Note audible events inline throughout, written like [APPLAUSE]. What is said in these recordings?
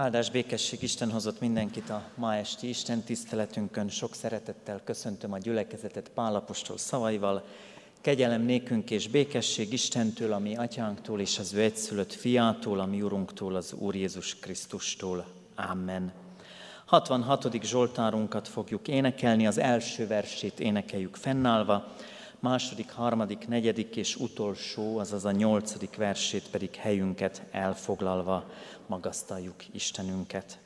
Áldás békesség Isten hozott mindenkit a ma esti Isten tiszteletünkön. Sok szeretettel köszöntöm a gyülekezetet Pálapostól szavaival. Kegyelem nékünk és békesség Istentől, ami atyánktól és az ő egyszülött fiától, ami urunktól, az Úr Jézus Krisztustól. Amen. 66. Zsoltárunkat fogjuk énekelni, az első versét énekeljük fennállva, második, harmadik, negyedik és utolsó, azaz a nyolcadik versét pedig helyünket elfoglalva magasztaljuk Istenünket.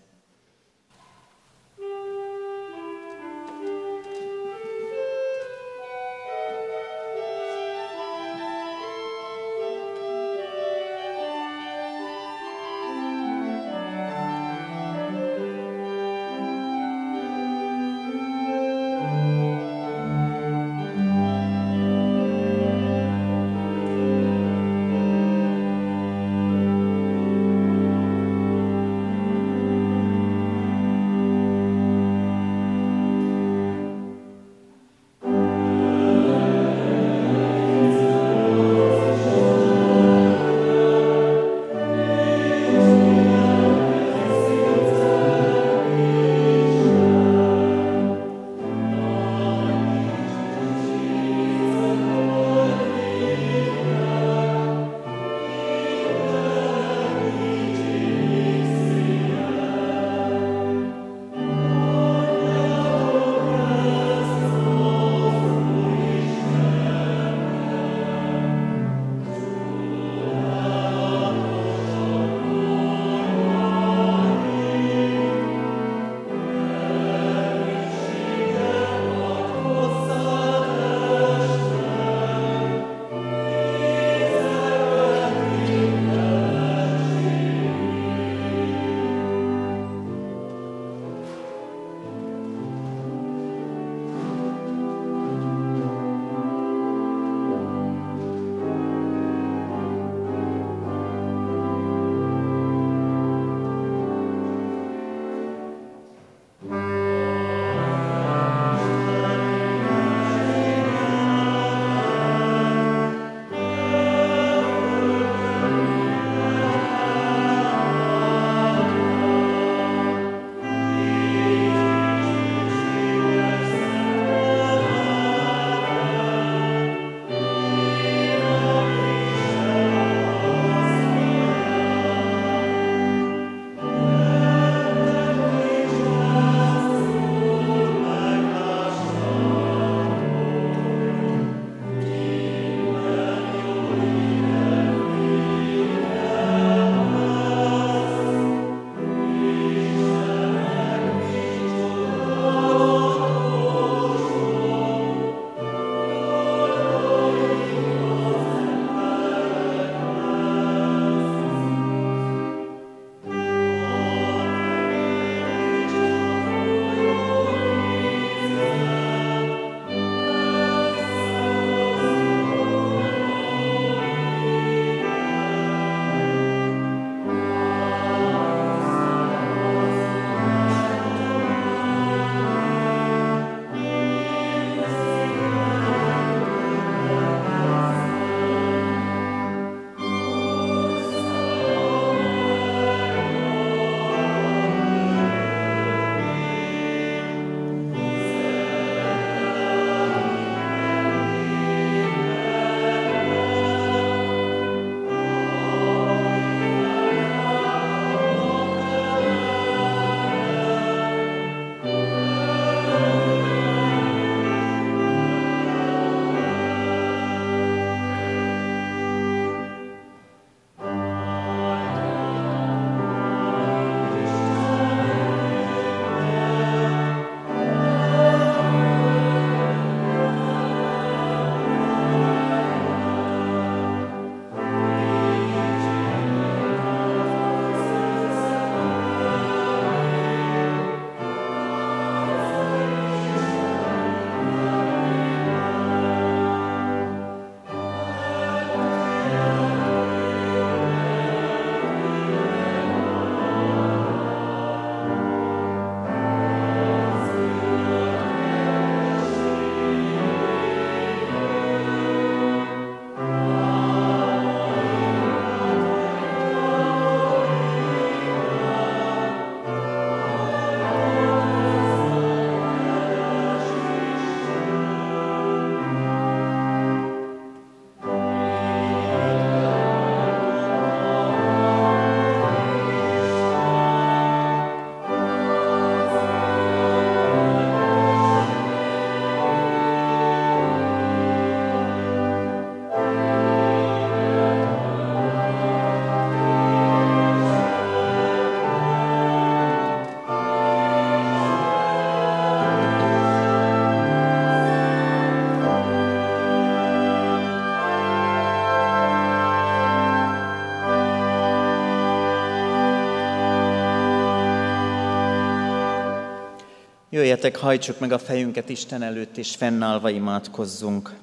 Jöjjetek, hajtsuk meg a fejünket Isten előtt, és fennállva imádkozzunk.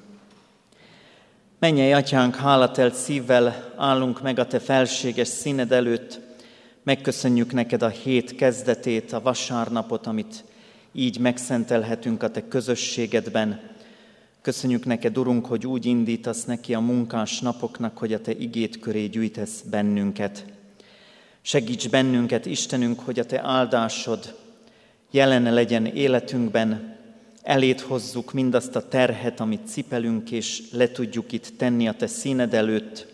Menjél, Atyánk, hálatelt szívvel állunk meg a Te felséges színed előtt. Megköszönjük neked a hét kezdetét, a vasárnapot, amit így megszentelhetünk a Te közösségedben. Köszönjük neked, Urunk, hogy úgy indítasz neki a munkás napoknak, hogy a Te igét köré gyűjtesz bennünket. Segíts bennünket, Istenünk, hogy a Te áldásod jelen legyen életünkben, elét hozzuk mindazt a terhet, amit cipelünk, és le tudjuk itt tenni a Te színed előtt,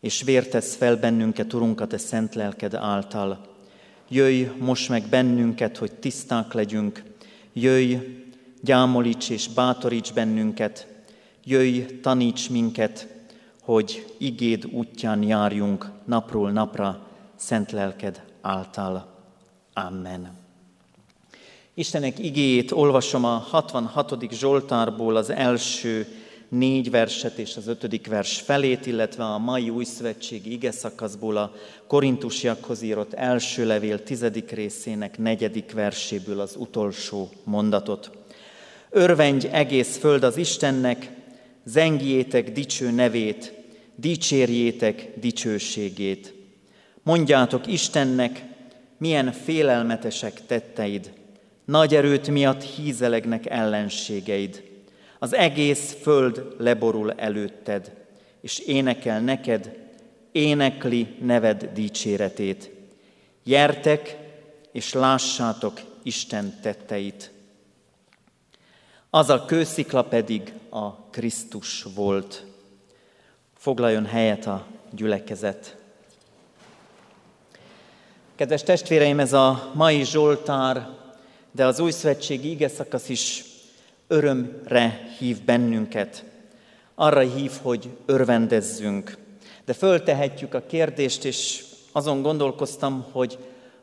és vértesz fel bennünket, Urunk, a Te szent lelked által. Jöjj most meg bennünket, hogy tiszták legyünk. Jöjj, gyámolíts és bátoríts bennünket. Jöjj, taníts minket, hogy igéd útján járjunk napról napra, szent lelked által. Amen. Istenek igéjét olvasom a 66. Zsoltárból az első négy verset és az ötödik vers felét, illetve a mai új szövetségi ige szakaszból a korintusiakhoz írott első levél tizedik részének negyedik verséből az utolsó mondatot. Örvendj egész föld az Istennek, zengjétek dicső nevét, dicsérjétek dicsőségét. Mondjátok Istennek, milyen félelmetesek tetteid, nagy erőt miatt hízelegnek ellenségeid. Az egész föld leborul előtted, és énekel neked, énekli neved dicséretét. Jertek, és lássátok Isten tetteit. Az a kőszikla pedig a Krisztus volt. Foglaljon helyet a gyülekezet. Kedves testvéreim, ez a mai Zsoltár, de az új szövetségi ige szakasz is örömre hív bennünket. Arra hív, hogy örvendezzünk. De föltehetjük a kérdést, és azon gondolkoztam, hogy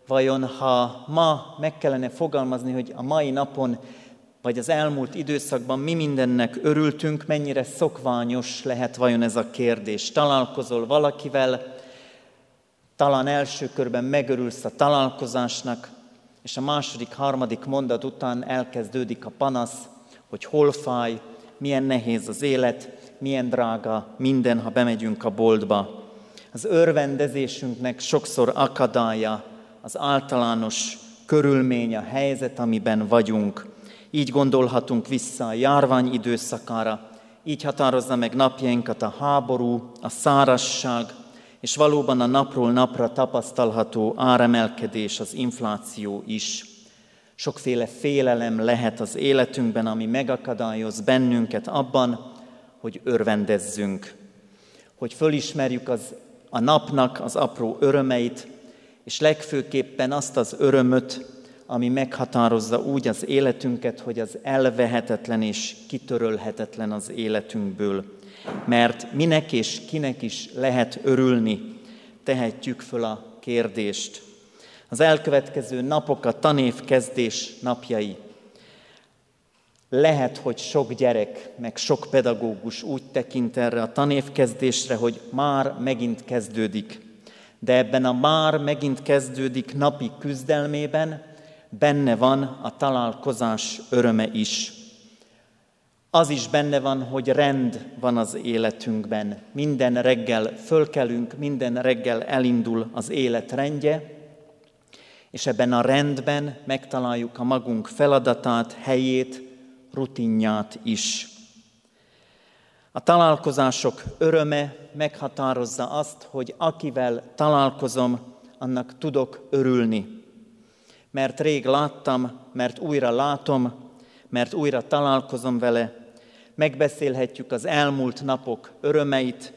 vajon ha ma meg kellene fogalmazni, hogy a mai napon, vagy az elmúlt időszakban mi mindennek örültünk, mennyire szokványos lehet vajon ez a kérdés. Találkozol valakivel, talán első körben megörülsz a találkozásnak, és a második, harmadik mondat után elkezdődik a panasz, hogy hol fáj, milyen nehéz az élet, milyen drága minden, ha bemegyünk a boltba. Az örvendezésünknek sokszor akadálya az általános körülmény, a helyzet, amiben vagyunk. Így gondolhatunk vissza a járvány időszakára, így határozza meg napjainkat a háború, a szárasság, és valóban a napról napra tapasztalható áremelkedés, az infláció is. Sokféle félelem lehet az életünkben, ami megakadályoz bennünket abban, hogy örvendezzünk, hogy fölismerjük az, a napnak az apró örömeit, és legfőképpen azt az örömöt, ami meghatározza úgy az életünket, hogy az elvehetetlen és kitörölhetetlen az életünkből. Mert minek és kinek is lehet örülni, tehetjük föl a kérdést. Az elkövetkező napok a tanévkezdés napjai. Lehet, hogy sok gyerek, meg sok pedagógus úgy tekint erre a tanévkezdésre, hogy már megint kezdődik. De ebben a már megint kezdődik napi küzdelmében benne van a találkozás öröme is. Az is benne van, hogy rend van az életünkben. Minden reggel fölkelünk, minden reggel elindul az élet rendje, és ebben a rendben megtaláljuk a magunk feladatát, helyét, rutinját is. A találkozások öröme meghatározza azt, hogy akivel találkozom, annak tudok örülni. Mert rég láttam, mert újra látom, mert újra találkozom vele, megbeszélhetjük az elmúlt napok örömeit,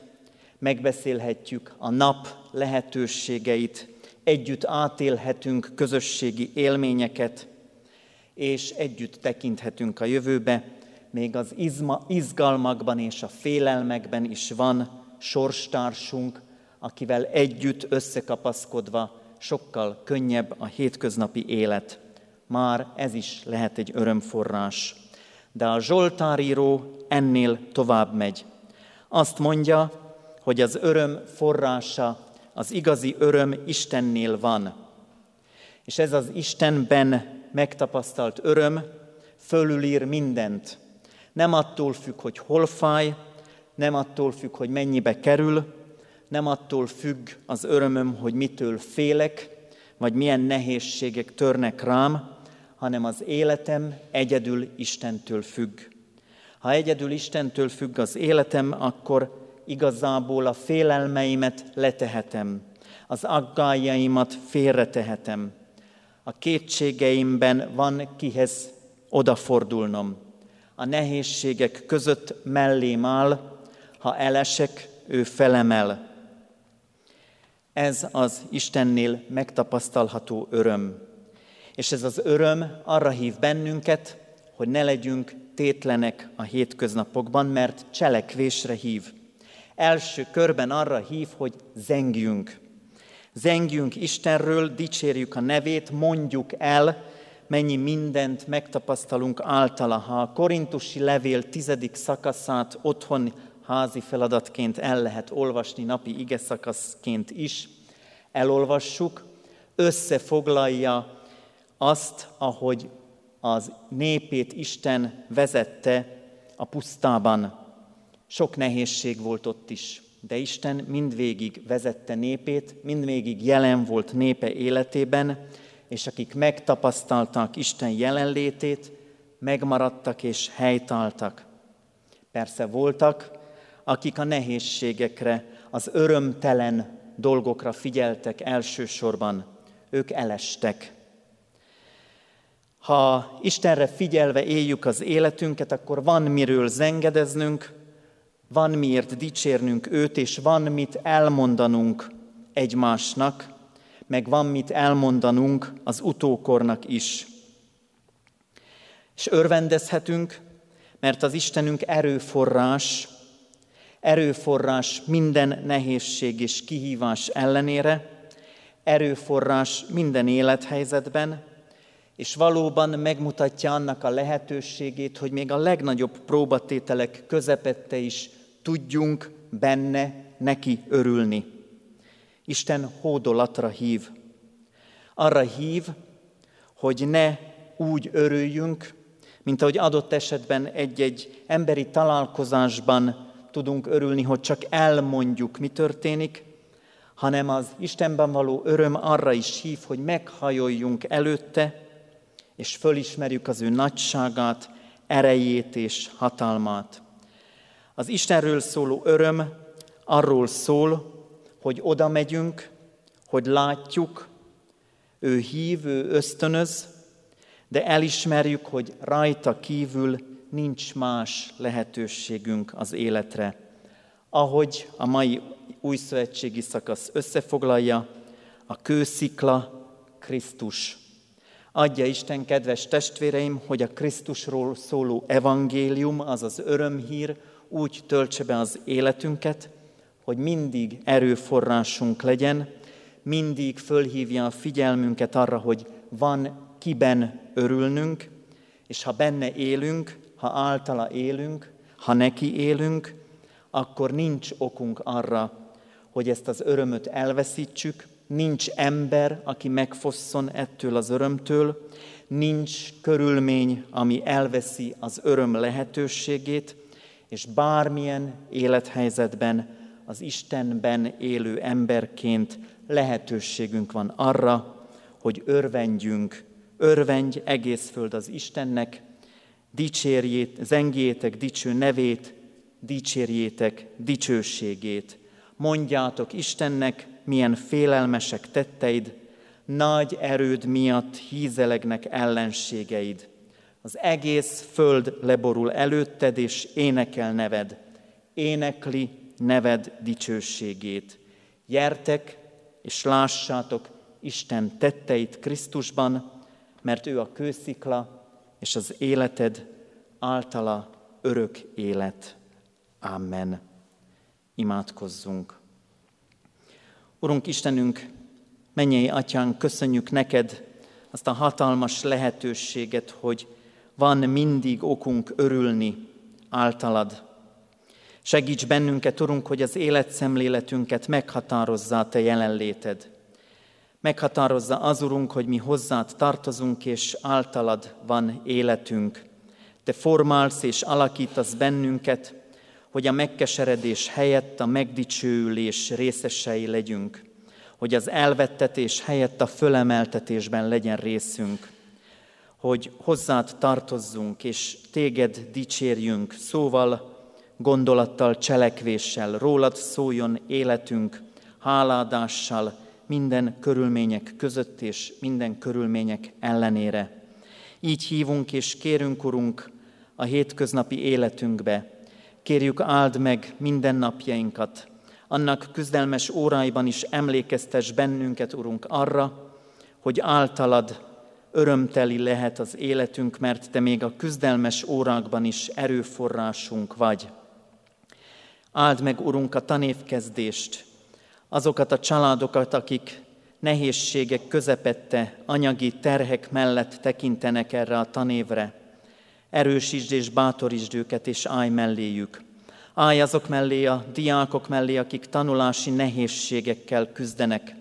megbeszélhetjük a nap lehetőségeit, együtt átélhetünk közösségi élményeket, és együtt tekinthetünk a jövőbe, még az izma, izgalmakban és a félelmekben is van sorstársunk, akivel együtt összekapaszkodva sokkal könnyebb a hétköznapi élet. Már ez is lehet egy örömforrás. De a Zsoltáríró ennél tovább megy. Azt mondja, hogy az öröm forrása az igazi öröm Istennél van. És ez az Istenben megtapasztalt öröm fölülír mindent. Nem attól függ, hogy hol fáj, nem attól függ, hogy mennyibe kerül, nem attól függ az örömöm, hogy mitől félek, vagy milyen nehézségek törnek rám, hanem az életem egyedül Istentől függ. Ha egyedül Istentől függ az életem, akkor igazából a félelmeimet letehetem, az aggájaimat félretehetem. A kétségeimben van kihez odafordulnom. A nehézségek között mellém áll, ha elesek, ő felemel. Ez az Istennél megtapasztalható öröm. És ez az öröm arra hív bennünket, hogy ne legyünk tétlenek a hétköznapokban, mert cselekvésre hív. Első körben arra hív, hogy zengjünk. Zengjünk Istenről, dicsérjük a nevét, mondjuk el, mennyi mindent megtapasztalunk általa. Ha a korintusi levél tizedik szakaszát otthon házi feladatként el lehet olvasni, napi ige szakaszként is elolvassuk, összefoglalja azt, ahogy az népét Isten vezette a pusztában. Sok nehézség volt ott is, de Isten mindvégig vezette népét, mindvégig jelen volt népe életében, és akik megtapasztaltak Isten jelenlétét, megmaradtak és helytaltak. Persze voltak, akik a nehézségekre, az örömtelen dolgokra figyeltek elsősorban, ők elestek. Ha Istenre figyelve éljük az életünket, akkor van miről zengedeznünk, van miért dicsérnünk őt, és van mit elmondanunk egymásnak, meg van mit elmondanunk az utókornak is. És örvendezhetünk, mert az Istenünk erőforrás, erőforrás minden nehézség és kihívás ellenére, erőforrás minden élethelyzetben, és valóban megmutatja annak a lehetőségét, hogy még a legnagyobb próbatételek közepette is tudjunk benne neki örülni. Isten hódolatra hív. Arra hív, hogy ne úgy örüljünk, mint ahogy adott esetben egy-egy emberi találkozásban tudunk örülni, hogy csak elmondjuk, mi történik, hanem az Istenben való öröm arra is hív, hogy meghajoljunk előtte, és fölismerjük az ő nagyságát, erejét és hatalmát. Az Istenről szóló öröm arról szól, hogy oda megyünk, hogy látjuk, ő hív, ő ösztönöz, de elismerjük, hogy rajta kívül nincs más lehetőségünk az életre. Ahogy a mai új szövetségi szakasz összefoglalja, a kőszikla Krisztus. Adja Isten, kedves testvéreim, hogy a Krisztusról szóló evangélium, azaz örömhír úgy töltse be az életünket, hogy mindig erőforrásunk legyen, mindig fölhívja a figyelmünket arra, hogy van kiben örülnünk, és ha benne élünk, ha általa élünk, ha neki élünk, akkor nincs okunk arra, hogy ezt az örömöt elveszítsük, nincs ember, aki megfosszon ettől az örömtől, nincs körülmény, ami elveszi az öröm lehetőségét, és bármilyen élethelyzetben az Istenben élő emberként lehetőségünk van arra, hogy örvendjünk, örvendj egész föld az Istennek, dicsérjét, zengjétek dicső nevét, dicsérjétek dicsőségét. Mondjátok Istennek, milyen félelmesek tetteid, nagy erőd miatt hízelegnek ellenségeid. Az egész föld leborul előtted, és énekel neved. Énekli neved dicsőségét. Gyertek, és lássátok Isten tetteit Krisztusban, mert ő a kőszikla, és az életed általa örök élet. Amen. Imádkozzunk. Urunk Istenünk, mennyei atyánk, köszönjük neked azt a hatalmas lehetőséget, hogy van mindig okunk örülni általad. Segíts bennünket, Urunk, hogy az életszemléletünket meghatározzá Te jelenléted. Meghatározza az, Urunk, hogy mi hozzád tartozunk, és általad van életünk. Te formálsz és alakítasz bennünket, hogy a megkeseredés helyett a megdicsőülés részesei legyünk, hogy az elvettetés helyett a fölemeltetésben legyen részünk, hogy hozzád tartozzunk, és téged dicsérjünk szóval, gondolattal, cselekvéssel, rólad szóljon életünk, háládással, minden körülmények között és minden körülmények ellenére. Így hívunk és kérünk, Urunk, a hétköznapi életünkbe. Kérjük, áld meg minden napjainkat. Annak küzdelmes óráiban is emlékeztes bennünket, Urunk, arra, hogy általad örömteli lehet az életünk, mert Te még a küzdelmes órákban is erőforrásunk vagy. Áld meg, Urunk, a tanévkezdést, azokat a családokat, akik nehézségek közepette, anyagi terhek mellett tekintenek erre a tanévre. Erősítsd és bátorítsd őket, és állj melléjük. Állj azok mellé, a diákok mellé, akik tanulási nehézségekkel küzdenek,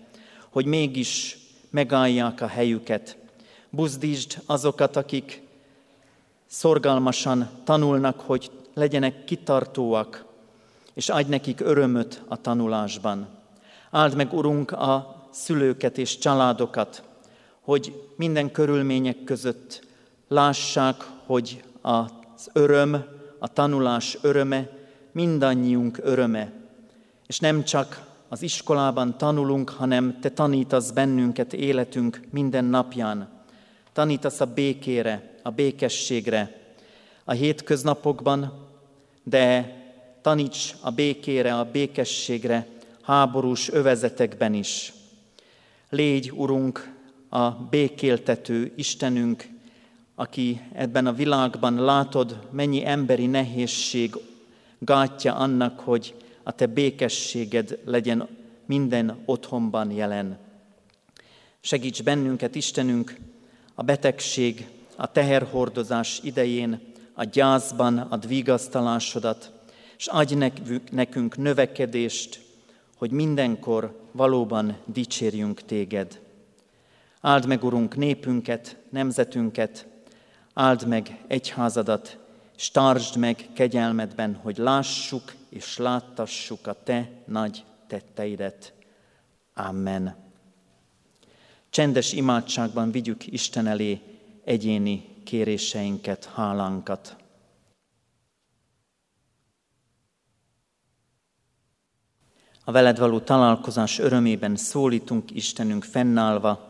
hogy mégis megállják a helyüket. Buzdítsd azokat, akik szorgalmasan tanulnak, hogy legyenek kitartóak, és adj nekik örömöt a tanulásban. Áld meg, Urunk, a szülőket és családokat, hogy minden körülmények között lássák, hogy az öröm, a tanulás öröme mindannyiunk öröme. És nem csak az iskolában tanulunk, hanem Te tanítasz bennünket életünk minden napján. Tanítasz a békére, a békességre, a hétköznapokban, de taníts a békére, a békességre, háborús övezetekben is. Légy, Urunk, a békéltető Istenünk, aki ebben a világban látod, mennyi emberi nehézség gátja annak, hogy a te békességed legyen minden otthonban jelen. Segíts bennünket, Istenünk, a betegség, a teherhordozás idején, a gyászban a vigasztalásodat, és adj nekünk növekedést, hogy mindenkor valóban dicsérjünk téged. Áld meg, Urunk, népünket, nemzetünket, áld meg egyházadat, és tartsd meg kegyelmedben, hogy lássuk és láttassuk a Te nagy tetteidet. Amen. Csendes imádságban vigyük Isten elé egyéni kéréseinket, hálánkat. A veled való találkozás örömében szólítunk Istenünk fennállva.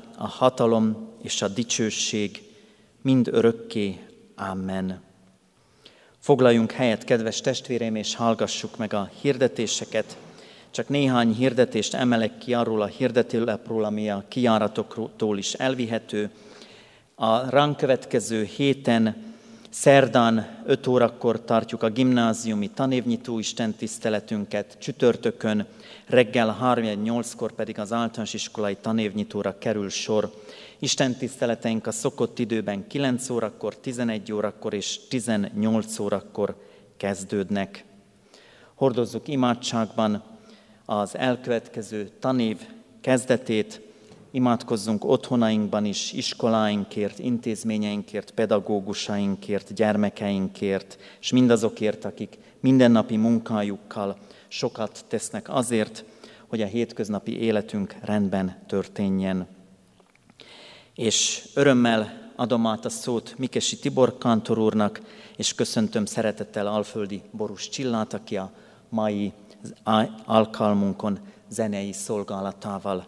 a hatalom és a dicsőség mind örökké. Amen. Foglaljunk helyet, kedves testvéreim, és hallgassuk meg a hirdetéseket. Csak néhány hirdetést emelek ki arról a hirdetőlepről, ami a kijáratoktól is elvihető. A ránk következő héten Szerdán 5 órakor tartjuk a gimnáziumi tanévnyitó Isten tiszteletünket, csütörtökön reggel 3-8-kor pedig az általános iskolai tanévnyitóra kerül sor. Isten tiszteleteink a szokott időben 9 órakor, 11 órakor és 18 órakor kezdődnek. Hordozzuk imádságban az elkövetkező tanév kezdetét, Imádkozzunk otthonainkban is, iskoláinkért, intézményeinkért, pedagógusainkért, gyermekeinkért, és mindazokért, akik mindennapi munkájukkal sokat tesznek azért, hogy a hétköznapi életünk rendben történjen. És örömmel adom át a szót Mikesi Tibor Kantor úrnak, és köszöntöm szeretettel Alföldi Borus Csillát, aki a mai alkalmunkon zenei szolgálatával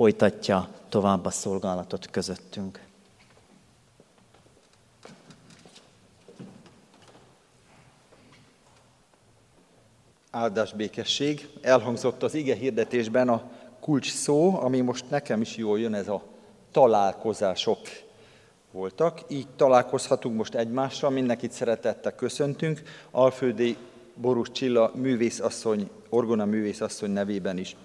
folytatja tovább a szolgálatot közöttünk. áldás békesség. Elhangzott az ige hirdetésben a kulcs szó, ami most nekem is jól jön, ez a találkozások voltak. Így találkozhatunk most egymással, mindenkit szeretettel köszöntünk, Alföldi Borús Csilla művészasszony, orgona művészasszony nevében is.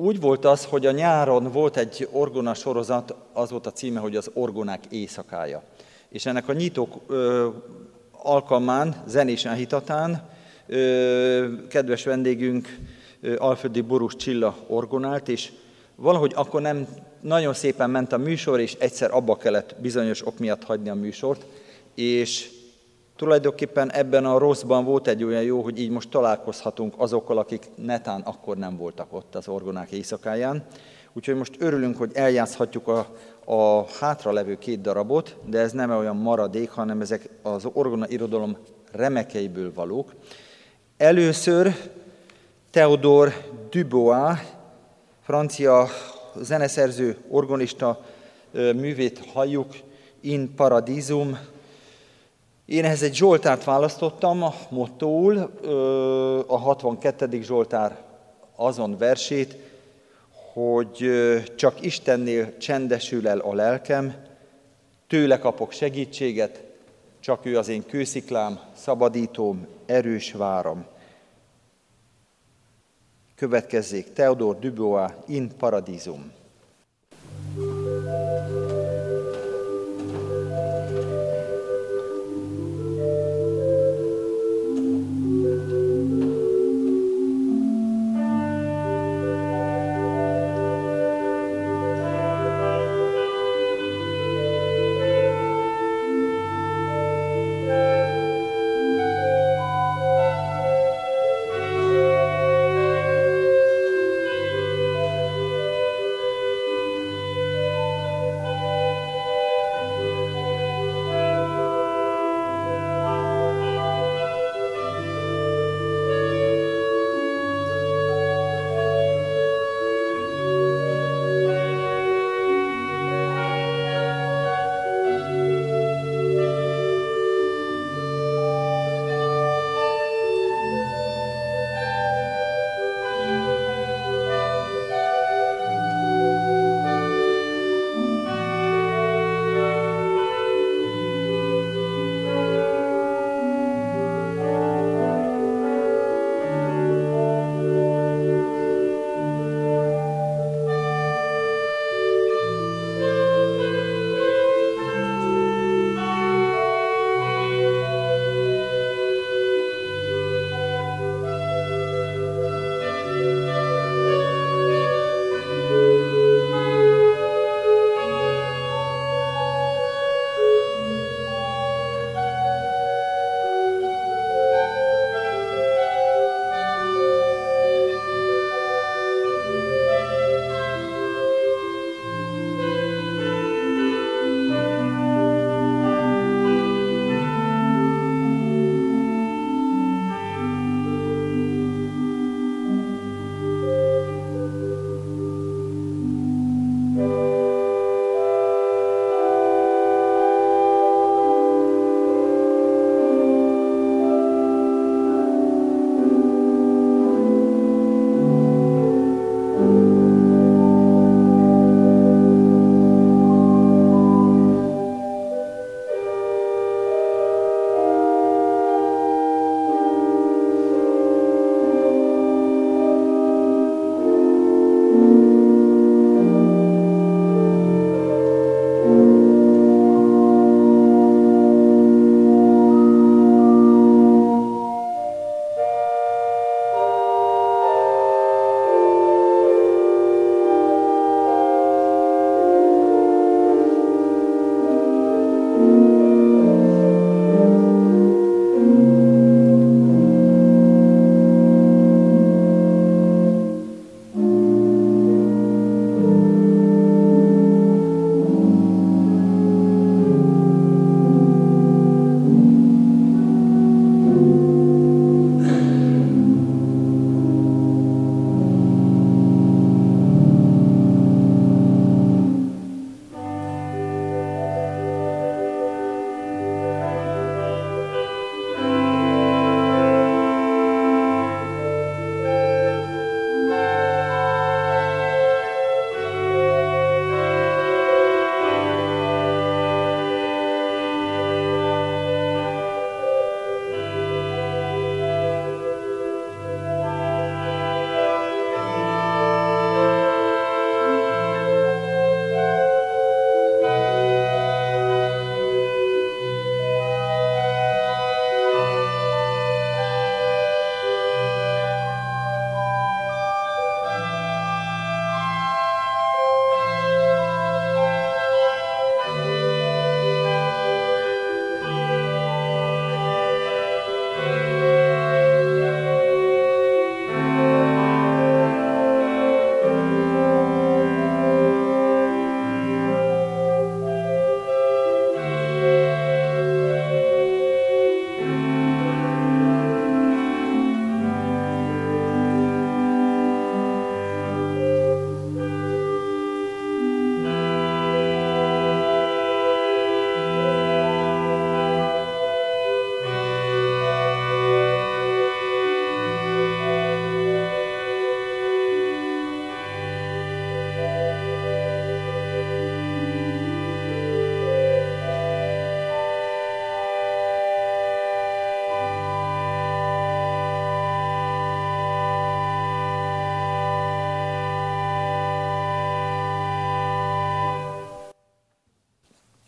Úgy volt az, hogy a nyáron volt egy orgona sorozat, az volt a címe, hogy az orgonák éjszakája. És ennek a nyitók ö, alkalmán, zenésen hitatán, ö, kedves vendégünk ö, Alföldi Borús Csilla orgonált, és valahogy akkor nem nagyon szépen ment a műsor, és egyszer abba kellett bizonyos ok miatt hagyni a műsort, és tulajdonképpen ebben a rosszban volt egy olyan jó, hogy így most találkozhatunk azokkal, akik netán akkor nem voltak ott az orgonák éjszakáján. Úgyhogy most örülünk, hogy eljátszhatjuk a, a hátra levő két darabot, de ez nem olyan maradék, hanem ezek az orgona irodalom remekeiből valók. Először Theodor Dubois, francia zeneszerző, organista művét halljuk, In Paradisum. Én ehhez egy Zsoltárt választottam, mottóul, a 62. Zsoltár azon versét, hogy csak Istennél csendesül el a lelkem, tőle kapok segítséget, csak ő az én kősziklám, szabadítóm, erős váram. Következzék Theodor Dubois in Paradisum.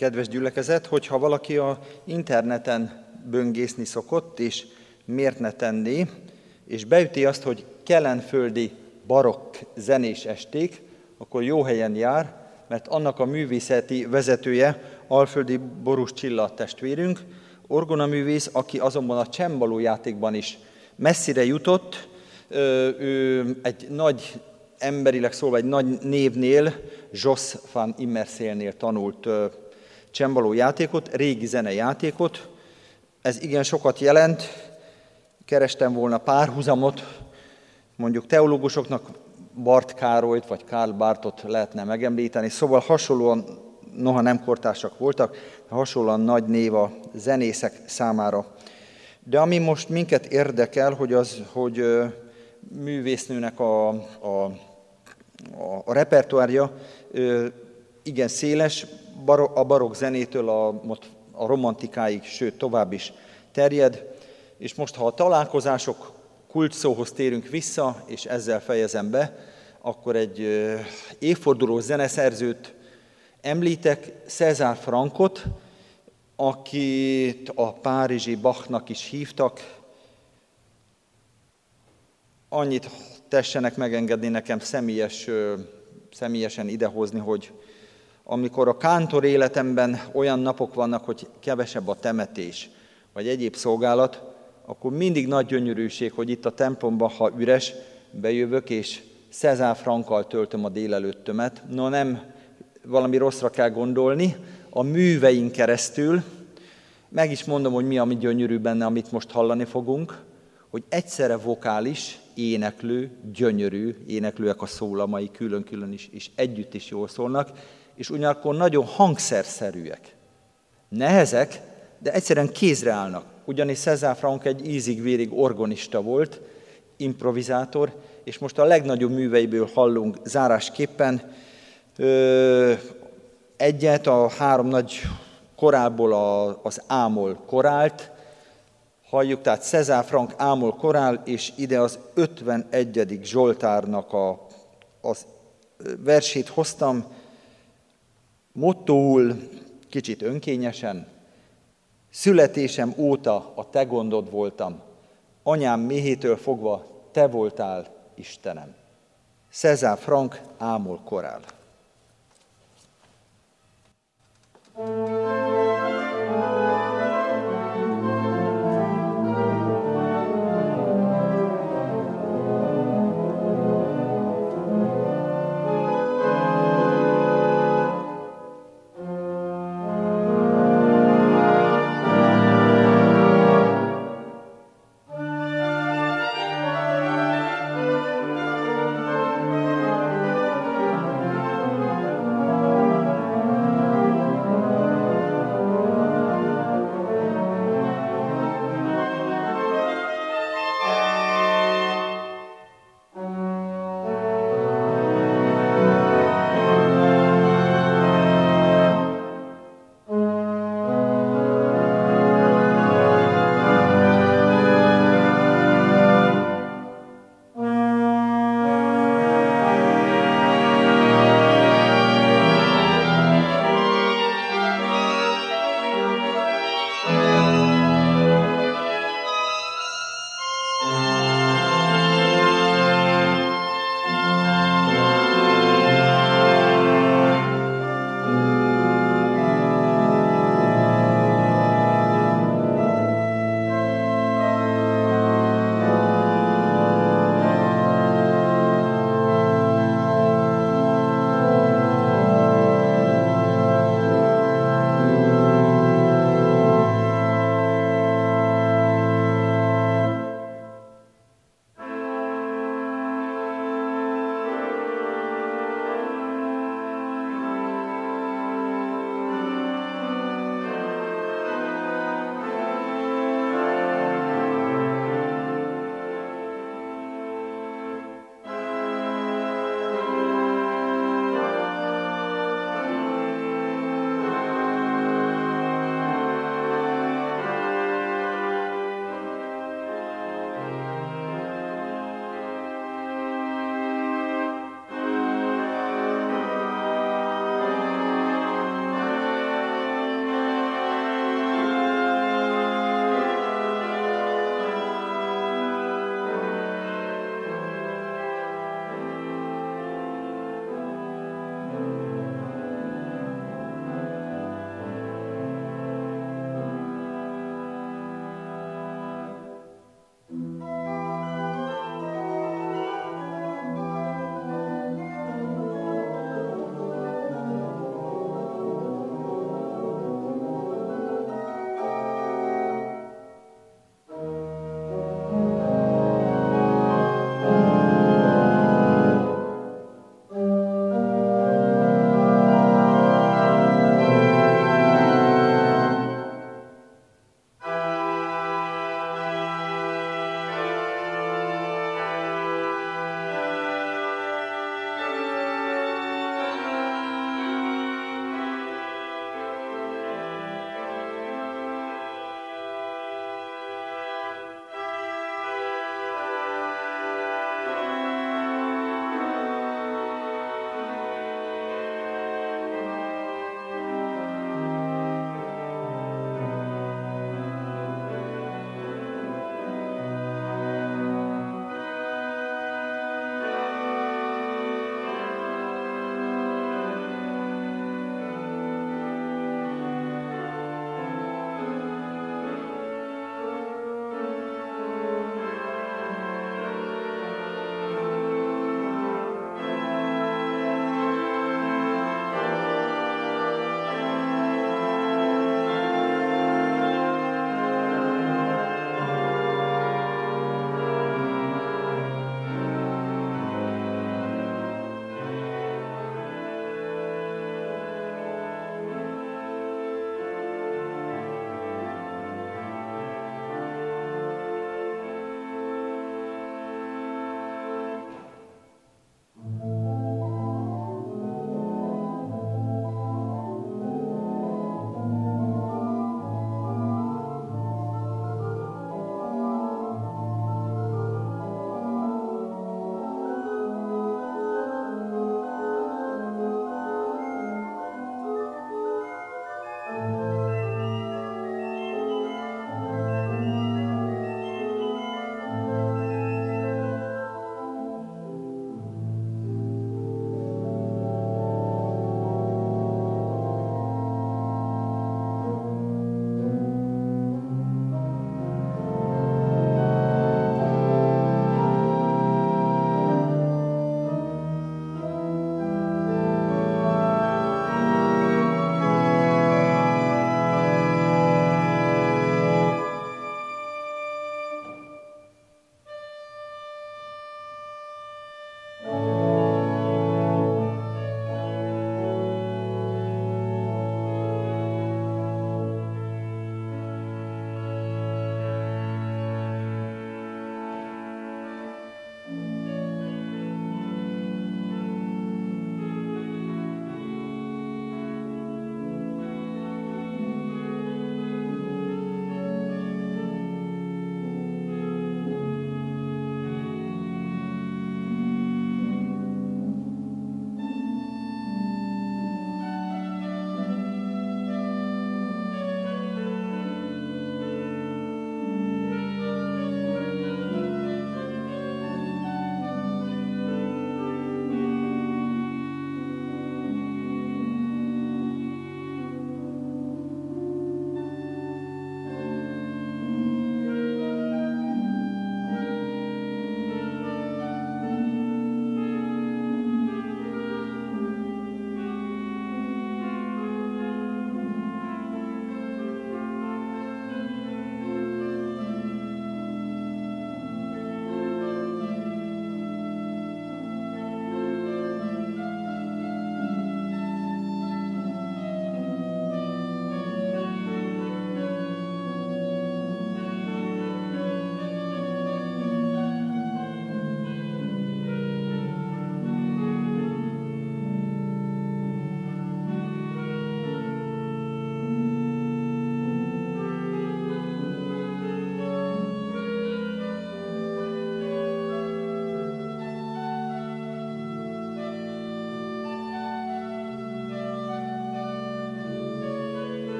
Kedves gyülekezet, hogyha valaki a interneten böngészni szokott, és miért ne tenni, és beüti azt, hogy kelenföldi barokk zenés esték, akkor jó helyen jár, mert annak a művészeti vezetője Alföldi Borús Csilla testvérünk, orgonaművész, aki azonban a csembaló játékban is messzire jutott, ő egy nagy, emberileg szólva egy nagy névnél, Jos van Immerszélnél tanult csembaló játékot, régi zene játékot. Ez igen sokat jelent, kerestem volna párhuzamot, mondjuk teológusoknak Bart Károlyt vagy Karl Bartot lehetne megemlíteni, szóval hasonlóan, noha nem kortársak voltak, hasonlóan nagy név a zenészek számára. De ami most minket érdekel, hogy az, hogy művésznőnek a, a, a, a repertoárja igen széles, a barokk zenétől a, a romantikáig, sőt tovább is terjed. És most, ha a találkozások kulcsszóhoz térünk vissza, és ezzel fejezem be, akkor egy évforduló zeneszerzőt említek, Cezár Frankot, akit a párizsi Bachnak is hívtak. Annyit tessenek megengedni nekem személyes, személyesen idehozni, hogy amikor a kántor életemben olyan napok vannak, hogy kevesebb a temetés, vagy egyéb szolgálat, akkor mindig nagy gyönyörűség, hogy itt a templomban, ha üres, bejövök, és Cezár Frankkal töltöm a délelőttömet. No nem valami rosszra kell gondolni, a műveink keresztül, meg is mondom, hogy mi a mi gyönyörű benne, amit most hallani fogunk, hogy egyszerre vokális, éneklő, gyönyörű, éneklőek a szólamai külön-külön is, és együtt is jól szólnak, és ugyanakkor nagyon hangszerszerűek. Nehezek, de egyszerűen kézre állnak. Ugyanis Cezár Frank egy ízig-vérig organista volt, improvizátor, és most a legnagyobb műveiből hallunk zárásképpen ö, egyet, a három nagy korából a, az Ámol korált, halljuk, tehát Cezár Frank Ámol korál, és ide az 51. Zsoltárnak a, az versét hoztam, mottóul, kicsit önkényesen, születésem óta a te gondod voltam, anyám méhétől fogva te voltál Istenem. Cezár Frank Ámol korál. thank you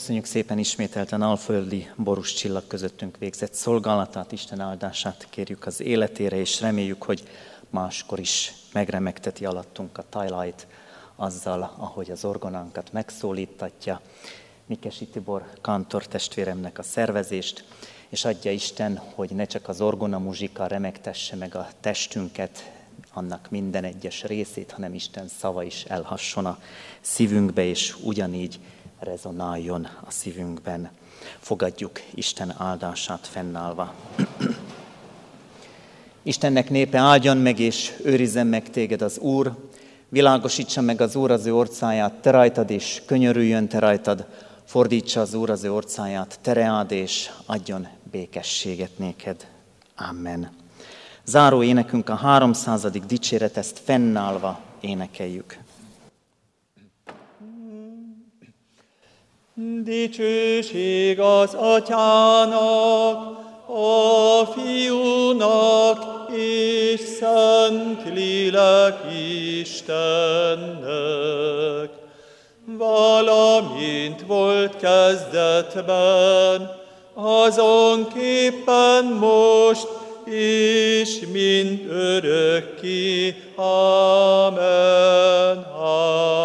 Köszönjük szépen ismételten Alföldi Borus Csillag közöttünk végzett szolgálatát, Isten áldását kérjük az életére, és reméljük, hogy máskor is megremegteti alattunk a tajlajt azzal, ahogy az orgonánkat megszólítatja. Mikesi Tibor kantor testvéremnek a szervezést, és adja Isten, hogy ne csak az orgona muzsika remegtesse meg a testünket, annak minden egyes részét, hanem Isten szava is elhasson a szívünkbe, és ugyanígy rezonáljon a szívünkben. Fogadjuk Isten áldását fennállva. [CLEARS THROAT] Istennek népe áldjon meg és őrizzen meg téged az Úr, világosítsa meg az Úr az ő orcáját te rajtad, és könyörüljön te rajtad, fordítsa az Úr az ő orcáját te reád, és adjon békességet néked. Amen. Záró énekünk a 300. dicséret, ezt fennállva énekeljük. Dicsőség az atyának, a fiúnak és szent lélek Istennek, valamint volt kezdetben, azonképpen most, és mind örökké. Amen. Amen.